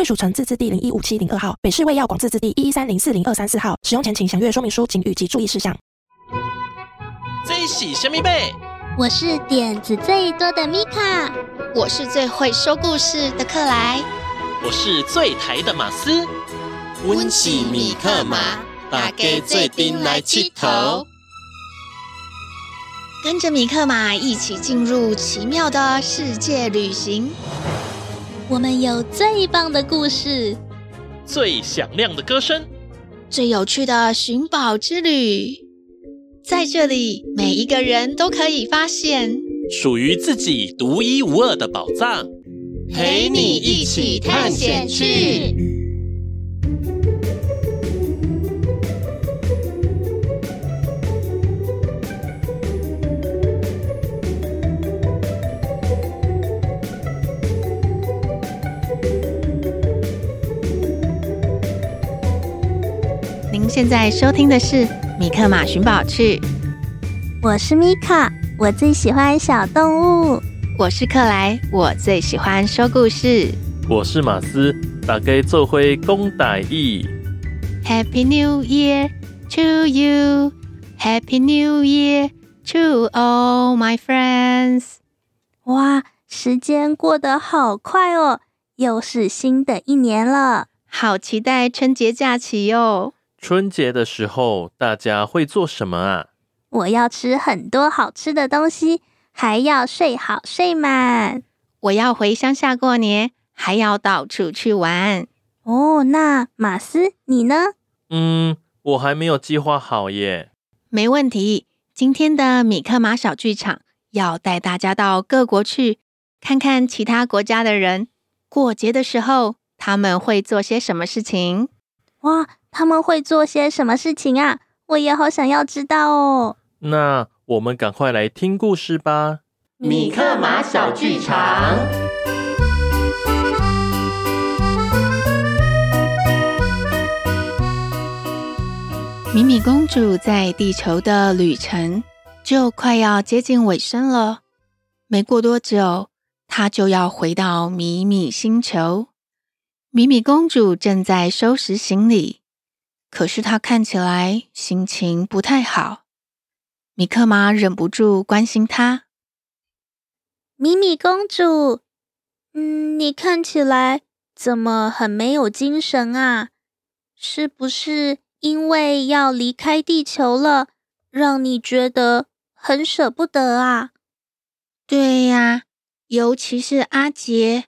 贵属城自治地零一五七零二号，北市卫药广自治地一一三零四零二三四号。使用前请详阅说明书、警语及注意事项。最喜神秘贝，我是点子最多的米卡，我是最会说故事的克莱，我是最台的马斯。温喜米克马，大家做阵来佚佗。跟着米克马一起进入奇妙的世界旅行。我们有最棒的故事，最响亮的歌声，最有趣的寻宝之旅。在这里，每一个人都可以发现属于自己独一无二的宝藏，陪你一起探险去。现在收听的是《米克马寻宝趣》，我是米卡，我最喜欢小动物；我是克莱，我最喜欢说故事；我是马斯，大家做伙讲台语。Happy New Year to you! Happy New Year to all my friends! 哇，时间过得好快哦，又是新的一年了，好期待春节假期哟！春节的时候，大家会做什么啊？我要吃很多好吃的东西，还要睡好睡满。我要回乡下过年，还要到处去玩。哦，那马斯你呢？嗯，我还没有计划好耶。没问题，今天的米克马小剧场要带大家到各国去，看看其他国家的人过节的时候他们会做些什么事情。哇！他们会做些什么事情啊？我也好想要知道哦。那我们赶快来听故事吧。米克马小剧场。米米公主在地球的旅程就快要接近尾声了。没过多久，她就要回到米米星球。米米公主正在收拾行李。可是她看起来心情不太好，米克玛忍不住关心她：“米米公主，嗯，你看起来怎么很没有精神啊？是不是因为要离开地球了，让你觉得很舍不得啊？”“对呀，尤其是阿杰，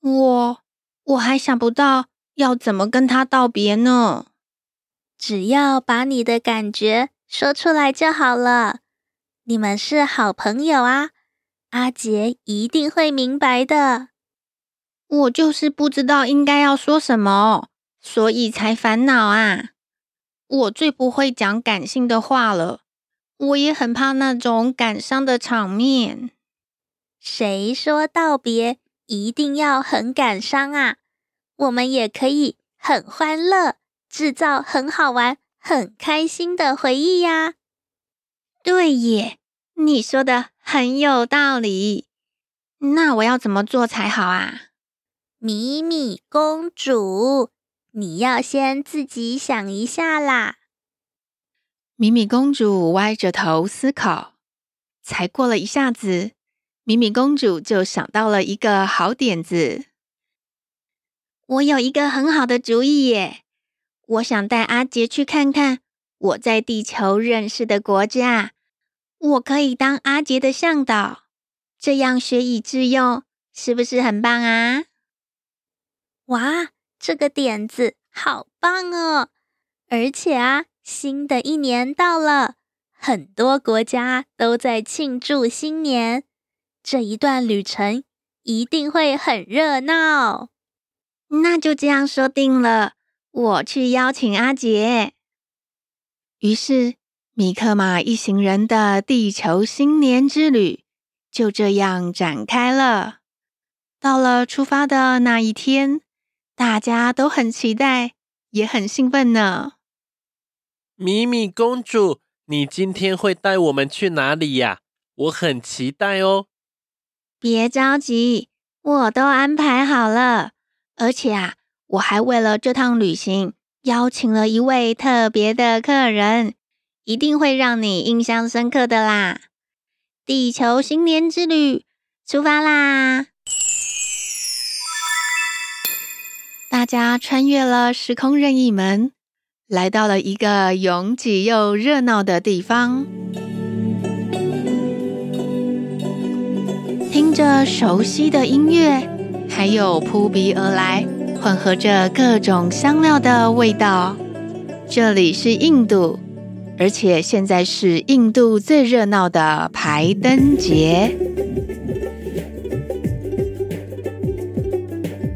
我我还想不到要怎么跟他道别呢。”只要把你的感觉说出来就好了。你们是好朋友啊，阿杰一定会明白的。我就是不知道应该要说什么，所以才烦恼啊。我最不会讲感性的话了，我也很怕那种感伤的场面。谁说道别一定要很感伤啊？我们也可以很欢乐。制造很好玩、很开心的回忆呀！对耶，你说的很有道理。那我要怎么做才好啊？米米公主，你要先自己想一下啦。米米公主歪着头思考，才过了一下子，米米公主就想到了一个好点子。我有一个很好的主意耶！我想带阿杰去看看我在地球认识的国家，我可以当阿杰的向导，这样学以致用，是不是很棒啊？哇，这个点子好棒哦！而且啊，新的一年到了，很多国家都在庆祝新年，这一段旅程一定会很热闹。那就这样说定了，我去邀请阿杰。于是，米克马一行人的地球新年之旅就这样展开了。到了出发的那一天，大家都很期待，也很兴奋呢。米米公主，你今天会带我们去哪里呀？我很期待哦。别着急，我都安排好了。而且啊，我还为了这趟旅行邀请了一位特别的客人，一定会让你印象深刻的啦！地球新年之旅出发啦！大家穿越了时空任意门，来到了一个拥挤又热闹的地方，听着熟悉的音乐。还有扑鼻而来、混合着各种香料的味道。这里是印度，而且现在是印度最热闹的排灯节。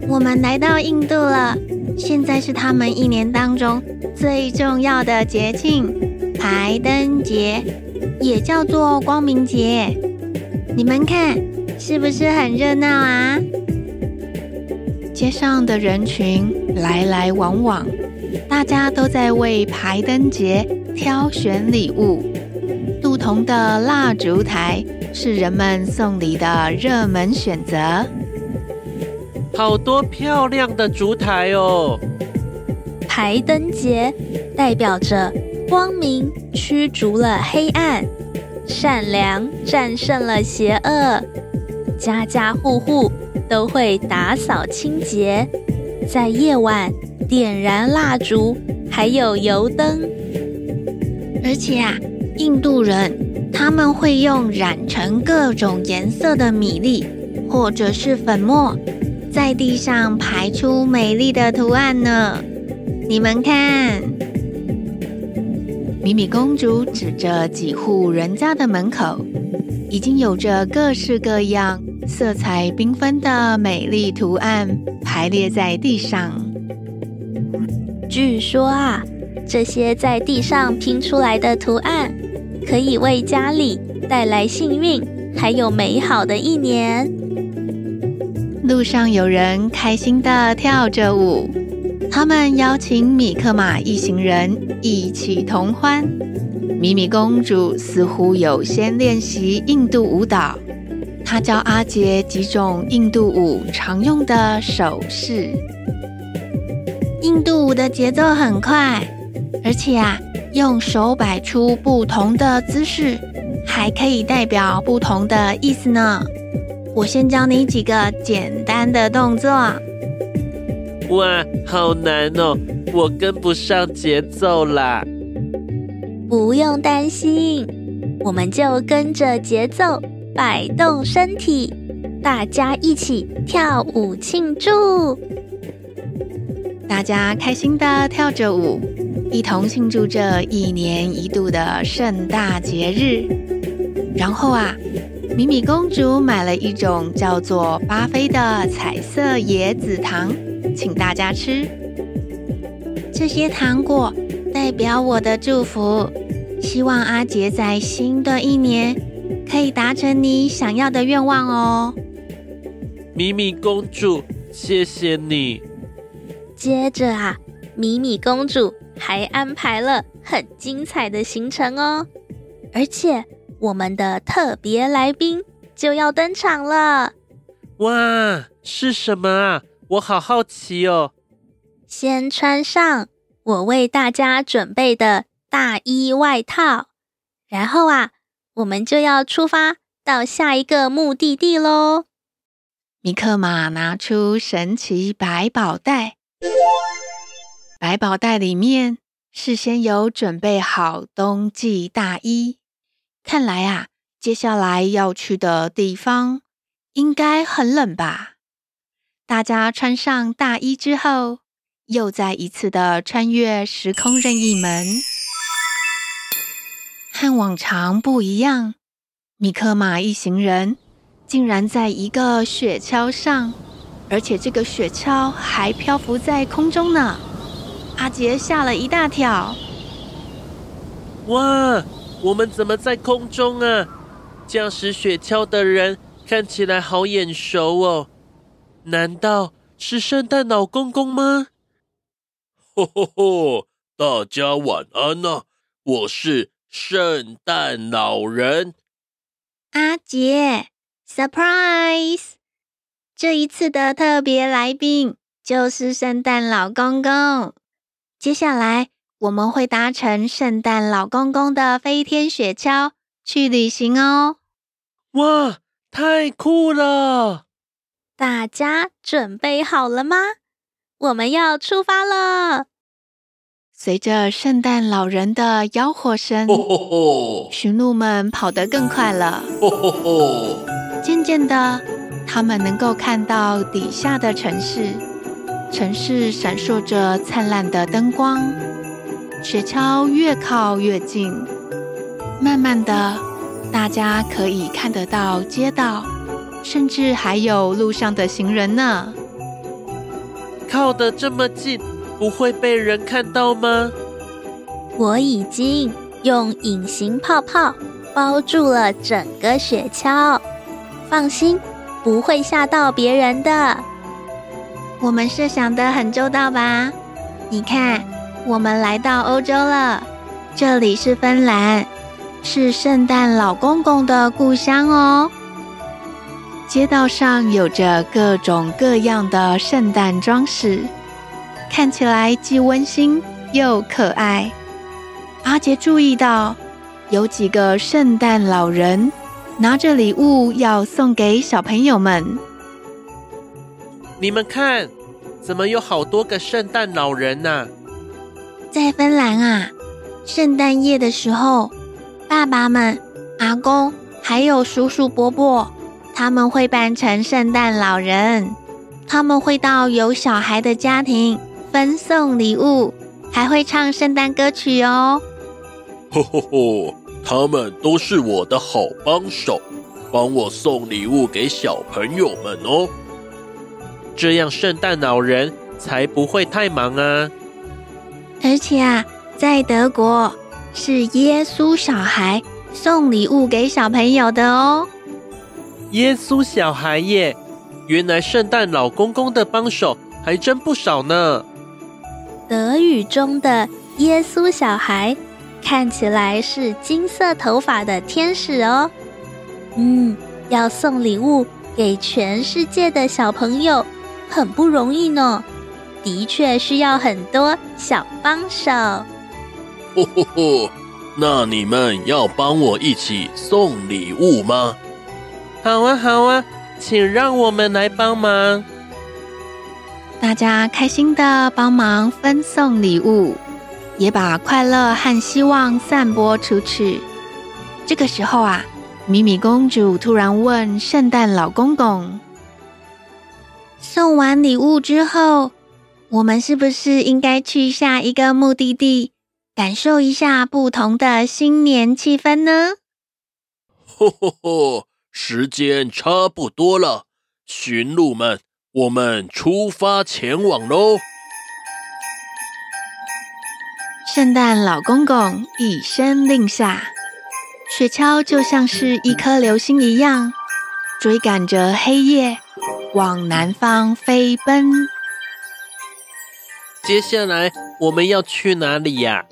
我们来到印度了，现在是他们一年当中最重要的节庆——排灯节，也叫做光明节。你们看，是不是很热闹啊？街上的人群来来往往，大家都在为排灯节挑选礼物。不同的蜡烛台是人们送礼的热门选择。好多漂亮的烛台哦！排灯节代表着光明驱逐了黑暗，善良战胜了邪恶，家家户户。都会打扫清洁，在夜晚点燃蜡烛，还有油灯。而且啊，印度人他们会用染成各种颜色的米粒或者是粉末，在地上排出美丽的图案呢。你们看，米米公主指着几户人家的门口，已经有着各式各样。色彩缤纷的美丽图案排列在地上。据说啊，这些在地上拼出来的图案，可以为家里带来幸运，还有美好的一年。路上有人开心的跳着舞，他们邀请米克马一行人一起同欢。米米公主似乎有先练习印度舞蹈。他教阿杰几种印度舞常用的手势。印度舞的节奏很快，而且啊，用手摆出不同的姿势，还可以代表不同的意思呢。我先教你几个简单的动作。哇，好难哦，我跟不上节奏啦。不用担心，我们就跟着节奏。摆动身体，大家一起跳舞庆祝。大家开心的跳着舞，一同庆祝这一年一度的盛大节日。然后啊，米米公主买了一种叫做巴菲的彩色椰子糖，请大家吃。这些糖果代表我的祝福，希望阿杰在新的一年。可以达成你想要的愿望哦，米米公主，谢谢你。接着啊，米米公主还安排了很精彩的行程哦，而且我们的特别来宾就要登场了。哇，是什么啊？我好好奇哦。先穿上我为大家准备的大衣外套，然后啊。我们就要出发到下一个目的地喽。米克马拿出神奇百宝袋，百宝袋里面事先有准备好冬季大衣。看来啊，接下来要去的地方应该很冷吧？大家穿上大衣之后，又再一次的穿越时空任意门。和往常不一样，米克马一行人竟然在一个雪橇上而且这个雪橇还漂浮在空中呢。阿杰吓了一大跳。哇，我们怎么在空中啊？驾驶雪橇的人看起来好眼熟哦，难道是圣诞老公公吗？吼吼吼！大家晚安呐、啊，我是圣诞老人。阿杰，surprise！这一次的特别来宾就是圣诞老公公。接下来我们会搭乘圣诞老公公的飞天雪橇去旅行哦。哇，太酷了！大家准备好了吗？我们要出发了。随着圣诞老人的吆喝声，驯鹿们跑得更快了。渐渐的，他们能够看到底下的城市，城市闪烁着灿烂的灯光。雪橇越靠越近，慢慢的，大家可以看得到街道，甚至还有路上的行人呢。靠得这么近，不会被人看到吗？我已经用隐形泡泡包住了整个雪橇，放心，不会吓到别人的。我们设想的很周到吧？你看，我们来到欧洲了，这里是芬兰，是圣诞老公公的故乡哦。街道上有着各种各样的圣诞装饰。看起来既温馨又可爱。阿杰注意到，有几个圣诞老人拿着礼物要送给小朋友们。你们看，怎么有好多个圣诞老人呢？在芬兰啊，圣诞夜的时候，爸爸们、阿公还有叔叔伯伯，他们会扮成圣诞老人，他们会到有小孩的家庭。分送礼物，还会唱圣诞歌曲哦！吼吼吼！他们都是我的好帮手，帮我送礼物给小朋友们哦。这样圣诞老人才不会太忙啊！而且啊，在德国是耶稣小孩送礼物给小朋友的哦。耶稣小孩耶！原来圣诞老公公的帮手还真不少呢。德语中的耶稣小孩看起来是金色头发的天使哦。嗯，要送礼物给全世界的小朋友很不容易呢，的确需要很多小帮手。吼吼吼！那你们要帮我一起送礼物吗？好啊，好啊，请让我们来帮忙。大家开心的帮忙分送礼物，也把快乐和希望散播出去。这个时候啊，米米公主突然问圣诞老公公：“送完礼物之后，我们是不是应该去下一个目的地，感受一下不同的新年气氛呢？”“吼吼吼！时间差不多了，驯鹿们。”我们出发前往喽！圣诞老公公一声令下，雪橇就像是一颗流星一样，追赶着黑夜，往南方飞奔。接下来我们要去哪里呀？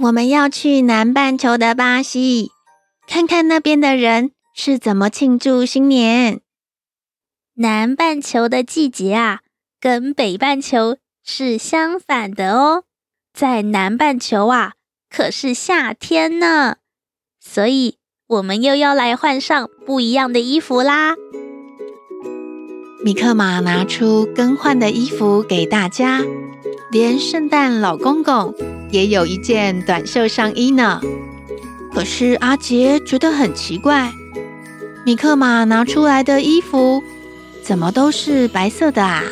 我们要去南半球的巴西，看看那边的人是怎么庆祝新年。南半球的季节啊，跟北半球是相反的哦。在南半球啊，可是夏天呢，所以我们又要来换上不一样的衣服啦。米克马拿出更换的衣服给大家，连圣诞老公公也有一件短袖上衣呢。可是阿杰觉得很奇怪，米克马拿出来的衣服。怎么都是白色的啊？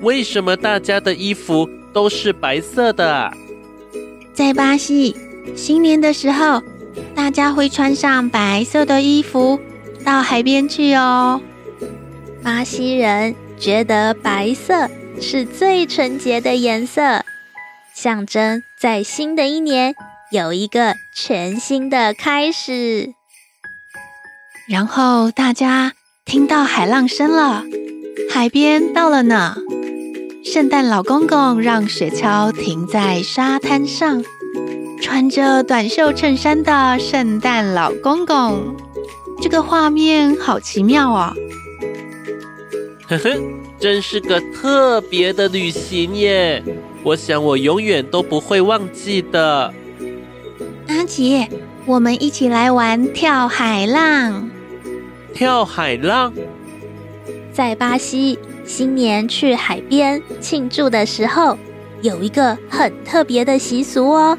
为什么大家的衣服都是白色的啊？在巴西，新年的时候，大家会穿上白色的衣服到海边去哦。巴西人觉得白色是最纯洁的颜色，象征在新的一年有一个全新的开始。然后大家听到海浪声了，海边到了呢。圣诞老公公让雪橇停在沙滩上，穿着短袖衬衫的圣诞老公公，这个画面好奇妙哦。呵呵，真是个特别的旅行耶！我想我永远都不会忘记的。阿杰，我们一起来玩跳海浪。跳海浪，在巴西新年去海边庆祝的时候，有一个很特别的习俗哦。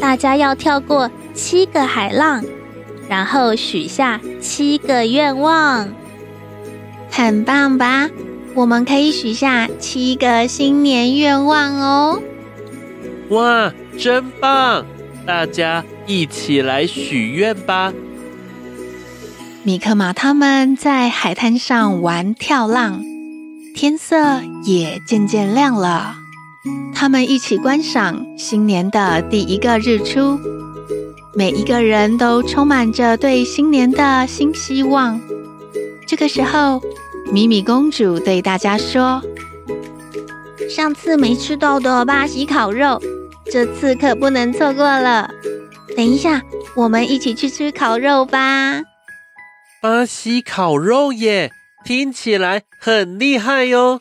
大家要跳过七个海浪，然后许下七个愿望。很棒吧？我们可以许下七个新年愿望哦！哇，真棒！大家一起来许愿吧！米克马他们在海滩上玩跳浪，天色也渐渐亮了。他们一起观赏新年的第一个日出，每一个人都充满着对新年的新希望。这个时候，米米公主对大家说：“上次没吃到的巴西烤肉，这次可不能错过了。等一下，我们一起去吃烤肉吧！”巴西烤肉耶，听起来很厉害哟！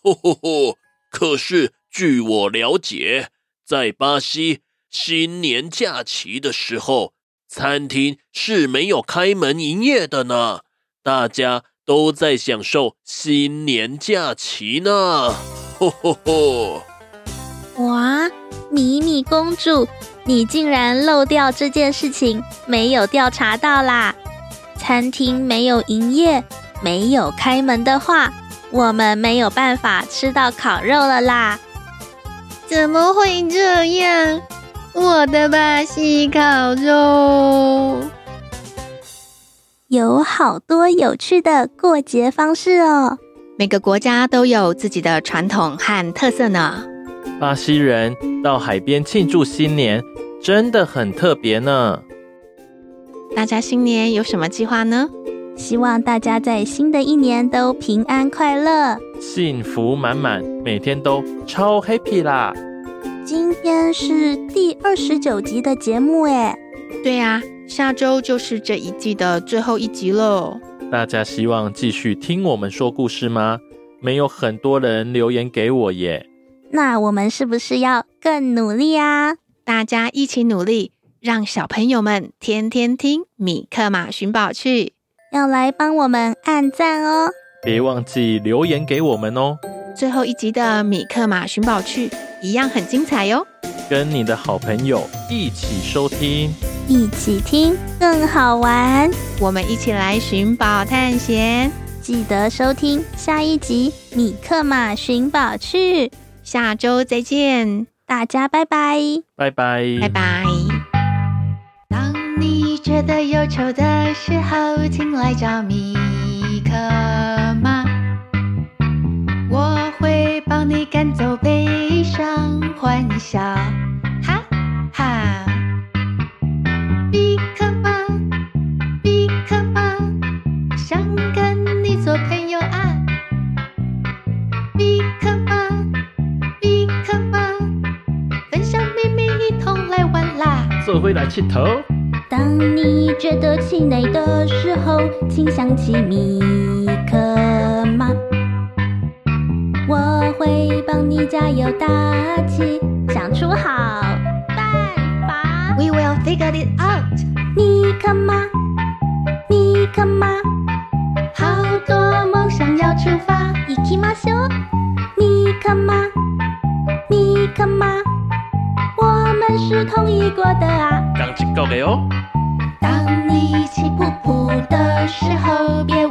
吼吼吼！可是据我了解，在巴西新年假期的时候，餐厅是没有开门营业的呢。大家都在享受新年假期呢，吼吼吼！哇，米米公主，你竟然漏掉这件事情，没有调查到啦！餐厅没有营业，没有开门的话，我们没有办法吃到烤肉了啦！怎么会这样？我的巴西烤肉！有好多有趣的过节方式哦！每个国家都有自己的传统和特色呢。巴西人到海边庆祝新年，真的很特别呢。大家新年有什么计划呢？希望大家在新的一年都平安快乐、幸福满满，每天都超 happy 啦！今天是第二十九集的节目，哎，对呀。下周就是这一季的最后一集喽。大家希望继续听我们说故事吗？没有很多人留言给我耶。那我们是不是要更努力啊？大家一起努力，让小朋友们天天听米克马寻宝趣，要来帮我们按赞哦！别忘记留言给我们哦。最后一集的米克马寻宝趣一样很精彩哟。跟你的好朋友一起收听。一起听更好玩，我们一起来寻宝探险，记得收听下一集《米克马寻宝趣》，下周再见，大家拜拜，拜拜，拜拜。觉得忧愁的时候，请来找米可妈，我会帮你赶走悲伤，欢笑，哈哈。米可妈，米可妈，想跟你做朋友啊。米可妈，米可妈，分享秘密，一同来玩啦。做回来铁佗。当你觉得气馁的时候，请想起米克马，我会帮你加油打气，想出好办法。We will figure it out。米克马，米克马，好多梦想要出发。行きましょう。米克马，米克马。 是同一国的啊。当你气噗噗的时候，别